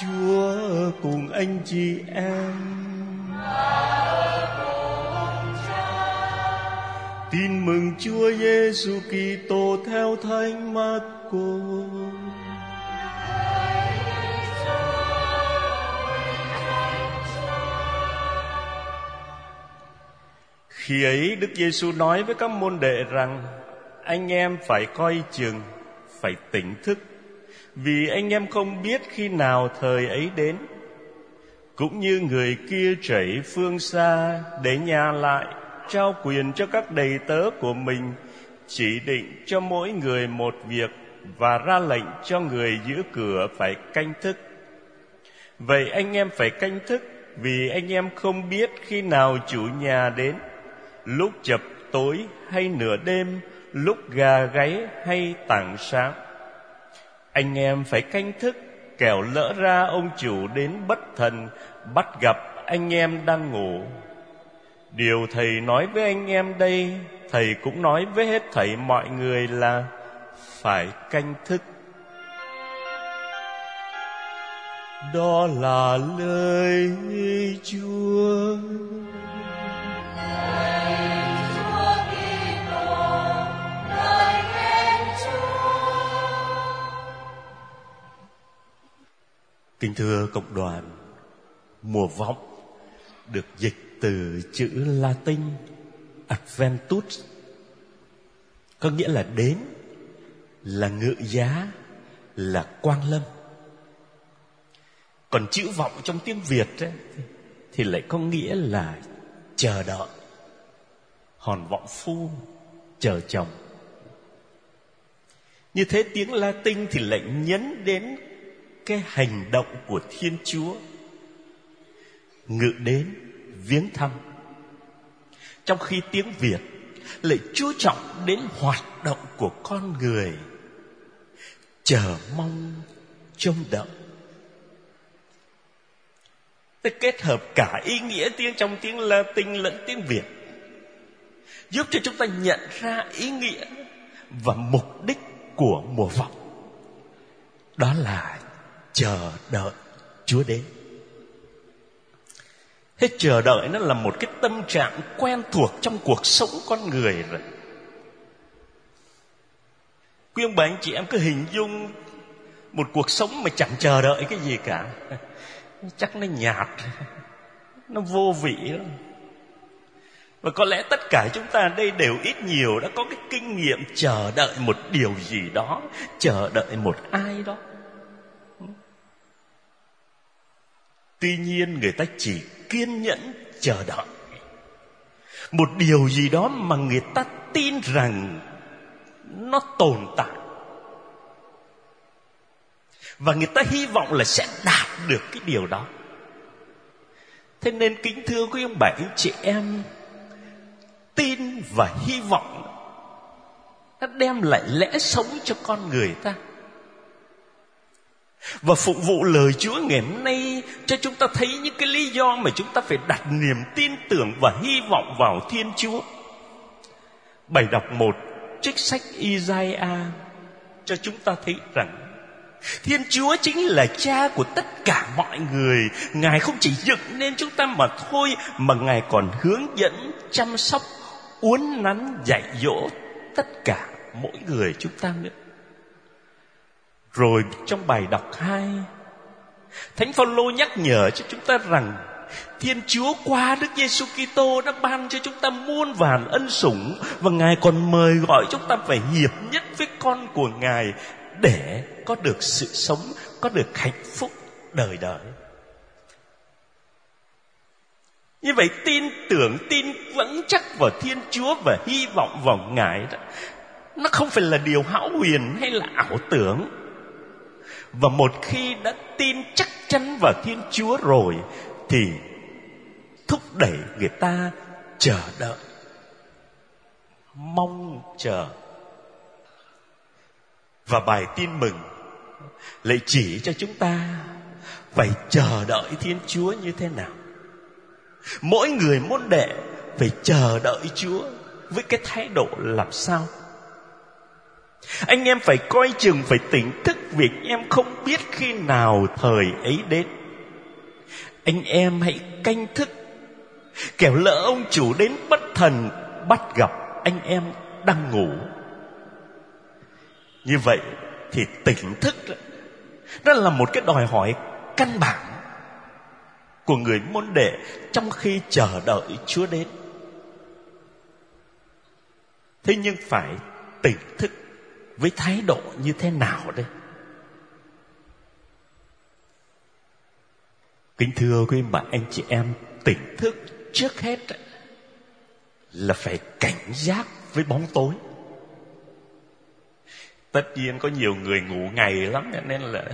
Chúa cùng anh chị em Tin mừng Chúa Giêsu Kitô theo Thánh Marco. Khi ấy Đức Giêsu nói với các môn đệ rằng anh em phải coi chừng, phải tỉnh thức vì anh em không biết khi nào thời ấy đến. Cũng như người kia chảy phương xa để nhà lại, trao quyền cho các đầy tớ của mình, chỉ định cho mỗi người một việc và ra lệnh cho người giữ cửa phải canh thức. Vậy anh em phải canh thức vì anh em không biết khi nào chủ nhà đến, lúc chập tối hay nửa đêm, lúc gà gáy hay tảng sáng anh em phải canh thức, kẻo lỡ ra ông chủ đến bất thần, bắt gặp anh em đang ngủ. Điều thầy nói với anh em đây, thầy cũng nói với hết thảy mọi người là phải canh thức. Đó là lời chúa. Kính thưa cộng đoàn, mùa vọng được dịch từ chữ Latin Adventus có nghĩa là đến, là ngự giá, là quang lâm. Còn chữ vọng trong tiếng Việt ấy, thì lại có nghĩa là chờ đợi. Hòn vọng phu chờ chồng. Như thế tiếng Latin thì lại nhấn đến cái hành động của Thiên Chúa. Ngự đến, viếng thăm. Trong khi tiếng Việt, lại chú trọng đến hoạt động của con người. Chờ mong, trông đợi. Tức kết hợp cả ý nghĩa tiếng trong tiếng Latin lẫn tiếng Việt, giúp cho chúng ta nhận ra ý nghĩa và mục đích của mùa vọng. Đó là chờ đợi Chúa đến. Thế chờ đợi nó là một cái tâm trạng quen thuộc trong cuộc sống con người rồi. Quý ông bà anh chị em cứ hình dung một cuộc sống mà chẳng chờ đợi cái gì cả. Chắc nó nhạt, nó vô vị lắm. Và có lẽ tất cả chúng ta đây đều ít nhiều đã có cái kinh nghiệm chờ đợi một điều gì đó, chờ đợi một ai đó. Tuy nhiên người ta chỉ kiên nhẫn chờ đợi. Một điều gì đó mà người ta tin rằng Nó tồn tại. Và người ta hy vọng là sẽ đạt được cái điều đó. Thế nên kính thưa quý ông bà anh chị em, Tin và hy vọng Nó đem lại lẽ sống cho con người ta và phục vụ lời Chúa ngày hôm nay cho chúng ta thấy những cái lý do mà chúng ta phải đặt niềm tin tưởng và hy vọng vào Thiên Chúa. Bài đọc một trích sách Isaiah cho chúng ta thấy rằng Thiên Chúa chính là cha của tất cả mọi người Ngài không chỉ dựng nên chúng ta mà thôi Mà Ngài còn hướng dẫn, chăm sóc, uốn nắn, dạy dỗ Tất cả mỗi người chúng ta nữa rồi trong bài đọc hai Thánh Phaolô nhắc nhở cho chúng ta rằng Thiên Chúa qua Đức Giêsu Kitô đã ban cho chúng ta muôn vàn ân sủng và Ngài còn mời gọi chúng ta phải hiệp nhất với con của Ngài để có được sự sống, có được hạnh phúc đời đời. Như vậy tin tưởng, tin vững chắc vào Thiên Chúa và hy vọng vào Ngài đó, nó không phải là điều hão huyền hay là ảo tưởng và một khi đã tin chắc chắn vào thiên chúa rồi, thì thúc đẩy người ta chờ đợi. Mong chờ. Và bài tin mừng lại chỉ cho chúng ta, phải chờ đợi thiên chúa như thế nào? Mỗi người môn đệ phải chờ đợi chúa với cái thái độ làm sao anh em phải coi chừng, phải tỉnh thức vì em không biết khi nào thời ấy đến. Anh em hãy canh thức. Kẻo lỡ ông chủ đến bất thần, bắt gặp anh em đang ngủ. Như vậy thì tỉnh thức đó là một cái đòi hỏi căn bản của người môn đệ trong khi chờ đợi Chúa đến. Thế nhưng phải tỉnh thức với thái độ như thế nào đây? Kính thưa quý bạn anh chị em, tỉnh thức trước hết là phải cảnh giác với bóng tối. Tất nhiên có nhiều người ngủ ngày lắm nên là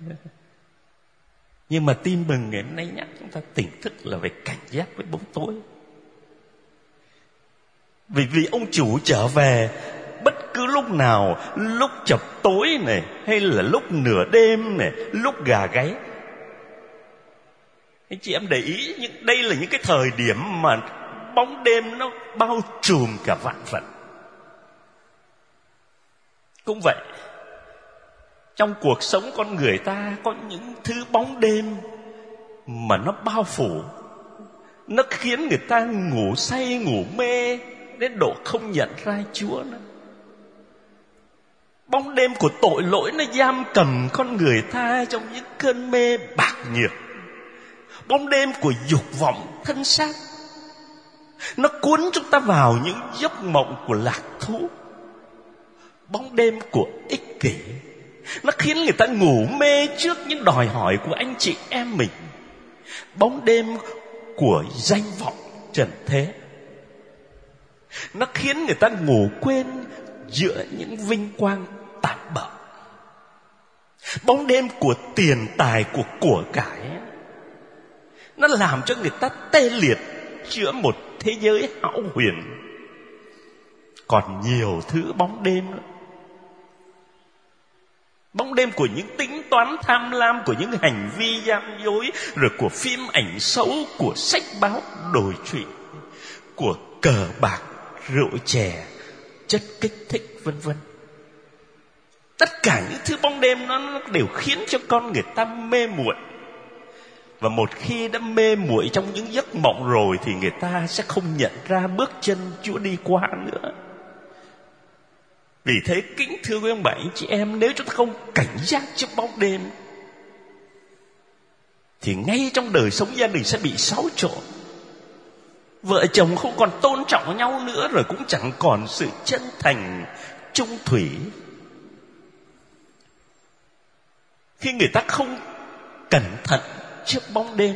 Nhưng mà tin mừng ngày hôm nay nhắc chúng ta tỉnh thức là phải cảnh giác với bóng tối. Vì vì ông chủ trở về lúc nào, lúc chập tối này, hay là lúc nửa đêm này, lúc gà gáy. Anh chị em để ý, những đây là những cái thời điểm mà bóng đêm nó bao trùm cả vạn vật. Cũng vậy, trong cuộc sống con người ta có những thứ bóng đêm mà nó bao phủ nó khiến người ta ngủ say ngủ mê đến độ không nhận ra chúa nữa bóng đêm của tội lỗi nó giam cầm con người ta trong những cơn mê bạc nhược bóng đêm của dục vọng thân xác, nó cuốn chúng ta vào những giấc mộng của lạc thú. Bóng đêm của ích kỷ, nó khiến người ta ngủ mê trước những đòi hỏi của anh chị em mình. Bóng đêm của danh vọng trần thế, nó khiến người ta ngủ quên giữa những vinh quang tạm bợ bóng đêm của tiền tài của của cải nó làm cho người ta tê liệt giữa một thế giới hão huyền. Còn nhiều thứ bóng đêm nữa. Bóng đêm của những tính toán tham lam, Của những hành vi gian dối, Rồi của phim ảnh xấu, Của sách báo đổi trụy, Của cờ bạc Rượu chè, Chất kích thích, vân vân. Tất cả những thứ bóng đêm nó đều khiến cho con người ta mê muội. Và một khi đã mê muội trong những giấc mộng rồi thì người ta sẽ không nhận ra bước chân Chúa đi qua nữa. Vì thế, kính thưa quý ông bà, anh chị em, Nếu chúng ta không cảnh giác trước bóng đêm, Thì ngay trong đời sống gia đình sẽ bị xáo trộn. Vợ chồng không còn tôn trọng nhau nữa Rồi cũng chẳng còn sự chân thành, trung thủy. Khi người ta không cẩn thận trước bóng đêm,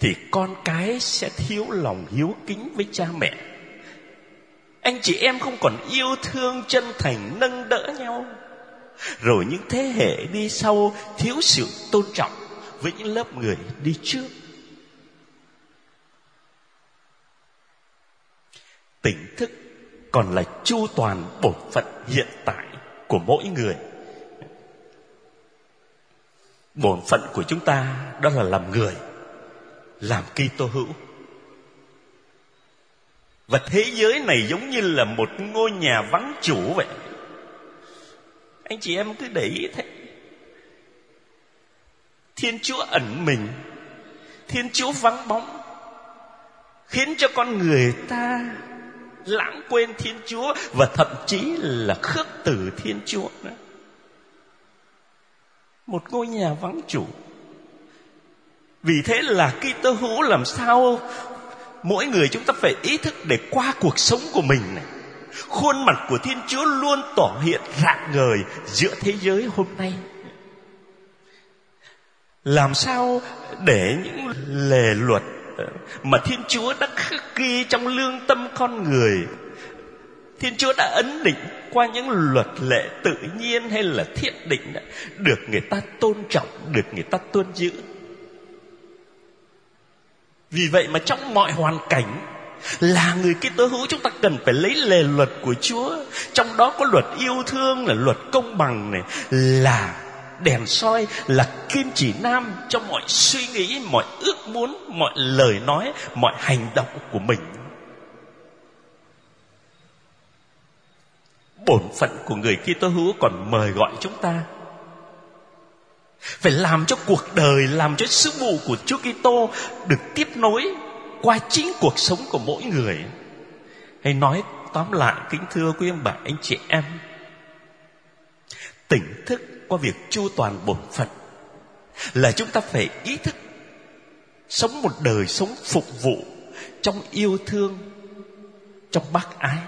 Thì con cái sẽ thiếu lòng hiếu kính với cha mẹ. Anh chị em không còn yêu thương chân thành nâng đỡ nhau. Rồi những thế hệ đi sau thiếu sự tôn trọng với những lớp người đi trước. Tỉnh thức còn là chu toàn bổn phận hiện tại của mỗi người bổn phận của chúng ta đó là làm người, làm Kitô hữu. Và thế giới này giống như là một ngôi nhà vắng chủ vậy. Anh chị em cứ để ý thế. Thiên chúa ẩn mình, thiên chúa vắng bóng, khiến cho con người ta lãng quên thiên chúa và thậm chí là khước từ thiên chúa nữa một ngôi nhà vắng chủ. Vì thế là khi tơ hữu làm sao mỗi người chúng ta phải ý thức để qua cuộc sống của mình này. Khuôn mặt của thiên chúa luôn tỏ hiện rạng ngời giữa thế giới hôm nay. Làm sao để những lề luật ờ, mà thiên chúa đã khắc ghi trong lương tâm con người, thiên chúa đã ấn định qua những luật lệ tự nhiên hay là thiết định được người ta tôn trọng được người ta tuân giữ vì vậy mà trong mọi hoàn cảnh là người Kitô hữu chúng ta cần phải lấy lề luật của Chúa. Trong đó có luật yêu thương là luật công bằng này là đèn soi là kim chỉ nam cho mọi suy nghĩ, mọi ước muốn, mọi lời nói, mọi hành động của mình. Bổn phận của người Kitô hữu còn mời gọi chúng ta. Phải làm cho cuộc đời, làm cho sứ vụ của Chúa Kitô được tiếp nối qua chính cuộc sống của mỗi người. Hay nói tóm lại, kính thưa quý ông bà, anh chị em. Tỉnh thức qua việc chu toàn bổn phận là chúng ta phải ý thức sống một đời, sống phục vụ trong yêu thương, trong bác ái.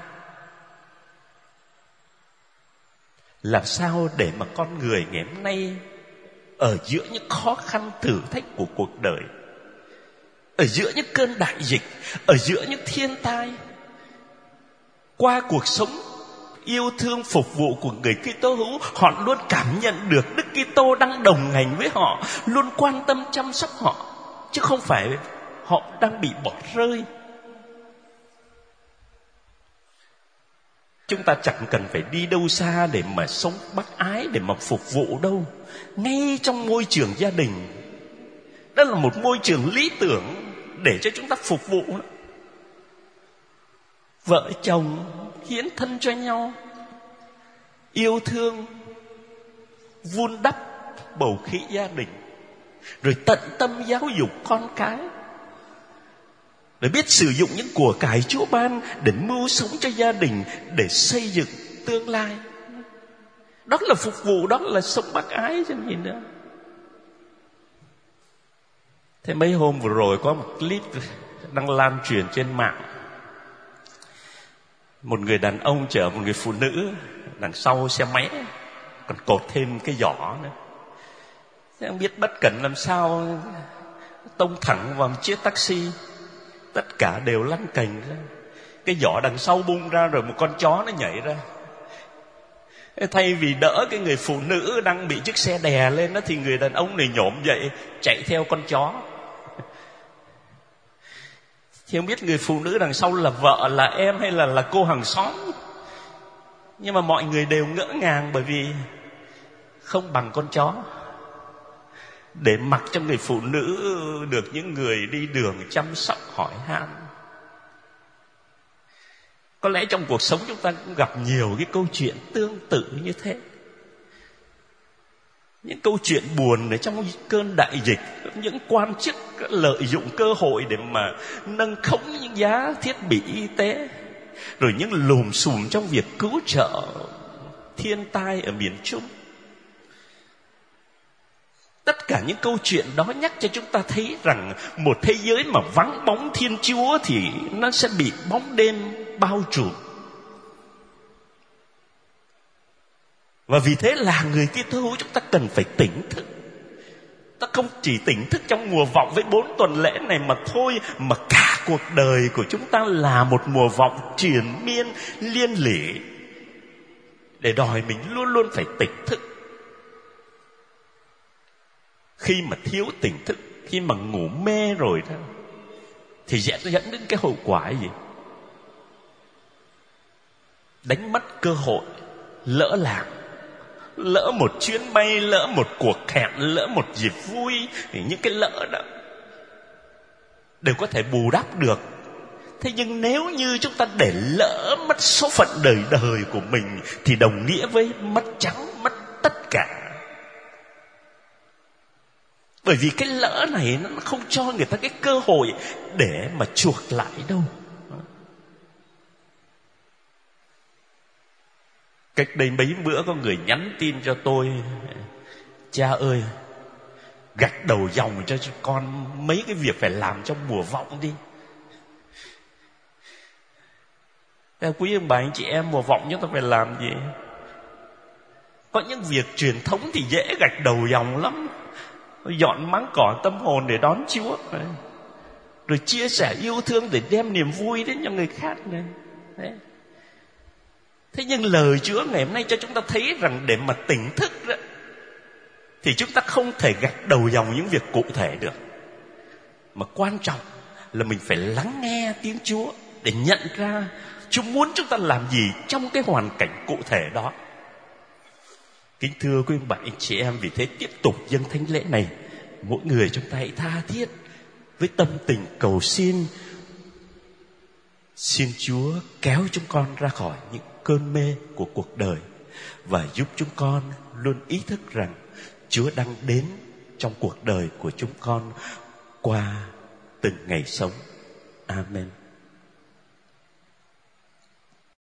Làm sao để mà con người ngày hôm nay ở giữa những khó khăn thử thách của cuộc đời ở giữa những cơn đại dịch ở giữa những thiên tai qua cuộc sống yêu thương phục vụ của người Kitô hữu, họ luôn cảm nhận được Đức Kitô đang đồng hành với họ, luôn quan tâm chăm sóc họ, chứ không phải họ đang bị bỏ rơi. Chúng ta chẳng cần phải đi đâu xa để mà sống bác ái, để mà phục vụ đâu. Ngay trong môi trường gia đình, đó là một môi trường lý tưởng để cho chúng ta phục vụ vợ chồng hiến thân cho nhau yêu thương vun đắp bầu khí gia đình rồi tận tâm giáo dục con cái để biết sử dụng những của cải Chúa ban để mưu sống cho gia đình, để xây dựng tương lai. Đó là phục vụ, đó là sống bác ái chứ gì nữa. Thế mấy hôm vừa rồi có một clip đang lan truyền trên mạng. Một người đàn ông chở một người phụ nữ đằng sau xe máy, còn cột thêm cái giỏ nữa. Thế không biết bất cẩn làm sao, tông thẳng vào một chiếc taxi tất cả đều lăn cành ra. Cái giỏ đằng sau bung ra rồi một con chó nó nhảy ra. Thay vì đỡ cái người phụ nữ đang bị chiếc xe đè lên đó, thì người đàn ông này nhổm dậy, chạy theo con chó. Thì không biết người phụ nữ đằng sau là vợ, là em hay là là cô hàng xóm. Nhưng mà mọi người đều ngỡ ngàng bởi vì không bằng con chó để mặc cho người phụ nữ được những người đi đường chăm sóc hỏi han. Có lẽ trong cuộc sống chúng ta cũng gặp nhiều cái câu chuyện tương tự như thế. Những câu chuyện buồn ở trong cơn đại dịch những quan chức lợi dụng cơ hội để mà nâng khống những giá thiết bị y tế, rồi những lùm xùm trong việc cứu trợ thiên tai ở miền trung tất cả những câu chuyện đó nhắc cho chúng ta thấy rằng một thế giới mà vắng bóng thiên chúa thì nó sẽ bị bóng đêm bao trùm. Và vì thế là người Kitô hữu chúng ta cần phải tỉnh thức. Ta không chỉ tỉnh thức trong mùa vọng với bốn tuần lễ này mà thôi, mà cả cuộc đời của chúng ta là một mùa vọng triển miên, liên lỉ để đòi mình luôn luôn phải tỉnh thức khi mà thiếu tỉnh thức, khi mà ngủ mê rồi đó, thì sẽ dẫn đến cái hậu quả gì? Đánh mất cơ hội, lỡ lạc lỡ một chuyến bay, lỡ một cuộc hẹn, lỡ một dịp vui, thì những cái lỡ đó đều có thể bù đắp được. Thế nhưng nếu như chúng ta để lỡ mất số phận đời đời của mình, thì đồng nghĩa với mất trắng bởi vì cái lỡ này nó không cho người ta cái cơ hội để mà chuộc lại đâu. Cách đây mấy bữa có người nhắn tin cho tôi, cha ơi, gạch đầu dòng cho con mấy cái việc phải làm trong mùa vọng đi. Quý ông bà, anh chị em, mùa vọng chúng ta phải làm gì? Có những việc truyền thống thì dễ gạch đầu dòng lắm dọn máng cỏ tâm hồn để đón chúa. Rồi chia sẻ yêu thương để đem niềm vui đến cho người khác. Này Đấy. Thế nhưng lời chúa ngày hôm nay cho chúng ta thấy rằng để mà tỉnh thức đó, thì chúng ta không thể gạch đầu dòng những việc cụ thể được. Mà quan trọng là mình phải lắng nghe tiếng chúa để nhận ra chúa muốn chúng ta làm gì trong cái hoàn cảnh cụ thể đó kính thưa quý bạn, anh chị em, vì thế tiếp tục dâng thánh lễ này, mỗi người chúng ta hãy tha thiết với tâm tình cầu xin xin chúa kéo chúng con ra khỏi những cơn mê của cuộc đời và giúp chúng con luôn ý thức rằng Chúa đang đến trong cuộc đời của chúng con qua từng ngày sống. Amen.